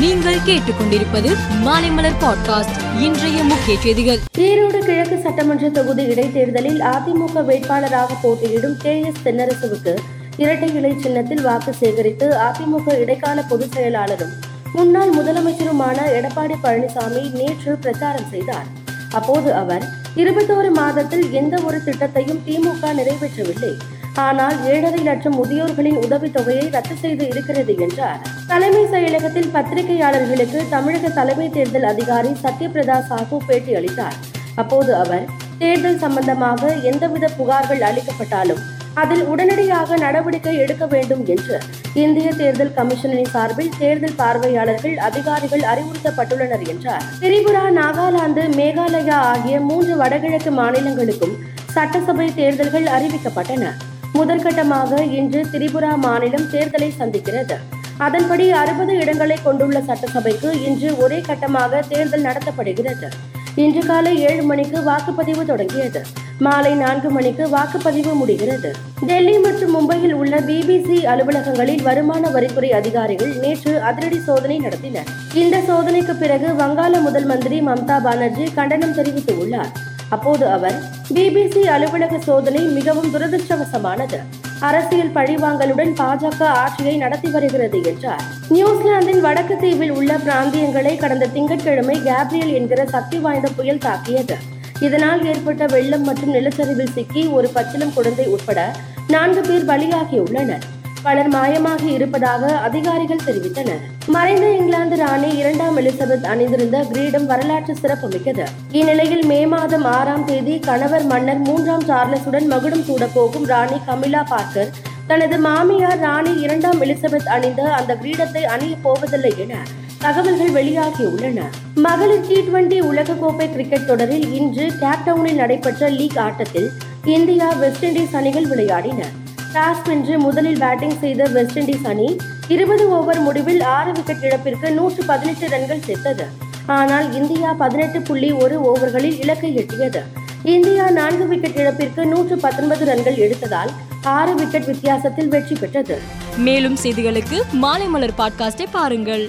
நீங்கள் கேட்டுக்கொண்டிருப்பது மாலைமலர் பாட்காஸ்ட் இன்றைய முக்கிய செய்திகள். ஈரோடு கிழக்கு சட்டமன்ற தொகுதி இடைத்தேர்தலில் அதிமுக வேட்பாளராக போட்டியிடும் கே எஸ் தென்னரசுவுக்கு இரட்டை இலை சின்னத்தில் வாக்கு சேகரித்து அதிமுக இடைக்கால பொதுச் செயலாளரும் முன்னாள் முதலமைச்சருமான எடப்பாடி பழனிசாமி நேற்று பிரச்சாரம் செய்தார். அப்போது அவர் இருபத்தோரு மாதத்தில் எந்த ஒரு திட்டத்தையும் திமுக நிறைவேற்றவில்லை. ஆனால் ஏழரை லட்சம் முதியோர்களின் உதவித்தொகையை ரத்து செய்து இருக்கிறது என்றார். தலைமை செயலகத்தில் பத்திரிகையாளர்களுக்கு தமிழக தலைமை தேர்தல் அதிகாரி சத்யபிரதா சாஹூ பேட்டி அளித்தார். அப்போது அவர் தேர்தல் சம்பந்தமாக எந்தவித புகார்கள் அளிக்கப்பட்டாலும் அதில் உடனடியாக நடவடிக்கை எடுக்க வேண்டும் என்று இந்திய தேர்தல் கமிஷனின் சார்பில் தேர்தல் பார்வையாளர்கள் அதிகாரிகள் அறிவுறுத்தப்பட்டுள்ளனர் என்றார். திரிபுரா நாகாலாந்து மேகாலயா ஆகிய மூன்று வடகிழக்கு மாநிலங்களுக்கும் சட்டசபை தேர்தல்கள் அறிவிக்கப்பட்டன. முதற்கட்டமாக இன்று திரிபுரா மாநிலம் தேர்தலை சந்திக்கிறது. அதன்படி அறுபது இடங்களை கொண்டுள்ள சட்டசபைக்கு இன்று ஒரே கட்டமாக தேர்தல் நடத்தப்படுகிறது. இன்று காலை ஏழு மணிக்கு வாக்குப்பதிவு தொடங்கியது. மாலை நான்கு மணிக்கு வாக்குப்பதிவு முடிகிறது. டெல்லி மற்றும் மும்பையில் உள்ள பிபிசி அலுவலகங்களில் வருமான வரித்துறை அதிகாரிகள் நேற்று அதிரடி சோதனை நடத்தினர். இந்த சோதனைக்கு பிறகு வங்காள முதல் மந்திரி மம்தா பானர்ஜி கண்டனம் தெரிவித்துள்ளார். அப்போது அவர் பிபிசி அலுவலக சோதனை மிகவும் துரதிருஷ்டவசமானது. அரசியல் பழிவாங்கலுடன் பாஜக ஆட்சியை நடத்தி வருகிறது என்றார். நியூசிலாந்தின் வடக்கு தீவில் உள்ள பிராந்தியங்களை கடந்த திங்கட்கிழமை கேப்ரியல் என்கிற சக்தி வாய்ந்த புயல் தாக்கியது. இதனால் ஏற்பட்ட வெள்ளம் மற்றும் நிலச்சரிவில் சிக்கி ஒரு பச்சிலம் குழந்தை உட்பட நான்கு பேர் பலியாகியுள்ளனர். பலர் மாயமாக இருப்பதாக அதிகாரிகள் தெரிவித்தனர். மறைந்த இங்கிலாந்து ராணி இரண்டாம் எலிசபெத் அணிந்திருந்த கிரீடம் வரலாற்று சிறப்புமிக்கது. இந்நிலையில் மே மாதம் ஆறாம் தேதி கணவர் மன்னர் மூன்றாம் சார்லஸுடன் மகுடம் சூடப்போகும் ராணி கமிலா பார்க்கர் தனது மாமியார் ராணி இரண்டாம் எலிசபெத் அணிந்த அந்த கிரீடத்தை அணியப் போவதில்லை என தகவல்கள் வெளியாகியுள்ளன. மகளிர் டி டுவெண்டி உலகக்கோப்பை கிரிக்கெட் தொடரில் இன்று கேப்டவுனில் நடைபெற்ற லீக் ஆட்டத்தில் இந்தியா வெஸ்ட் இண்டீஸ் அணிகள் விளையாடின. டாஸ் வென்று முதலில் பேட்டிங் செய்த வெஸ்ட் இண்டீஸ் அணி இருபது ஓவர் முடிவில் ஆறு விக்கெட் இழப்பிற்கு நூற்று பதினெட்டு ரன்கள் சேர்த்தது ஆனால் இந்தியா பதினெட்டு புள்ளி ஒரு ஓவர்களில் இலக்கை எட்டியது. இந்தியா நான்கு விக்கெட் இழப்பிற்கு நூற்று பத்தொன்பது ரன்கள் எடுத்ததால் ஆறு விக்கெட் வித்தியாசத்தில் வெற்றி பெற்றது. மேலும் செய்திகளுக்கு மாலை மலர் பாட்காஸ்டை பாருங்கள்.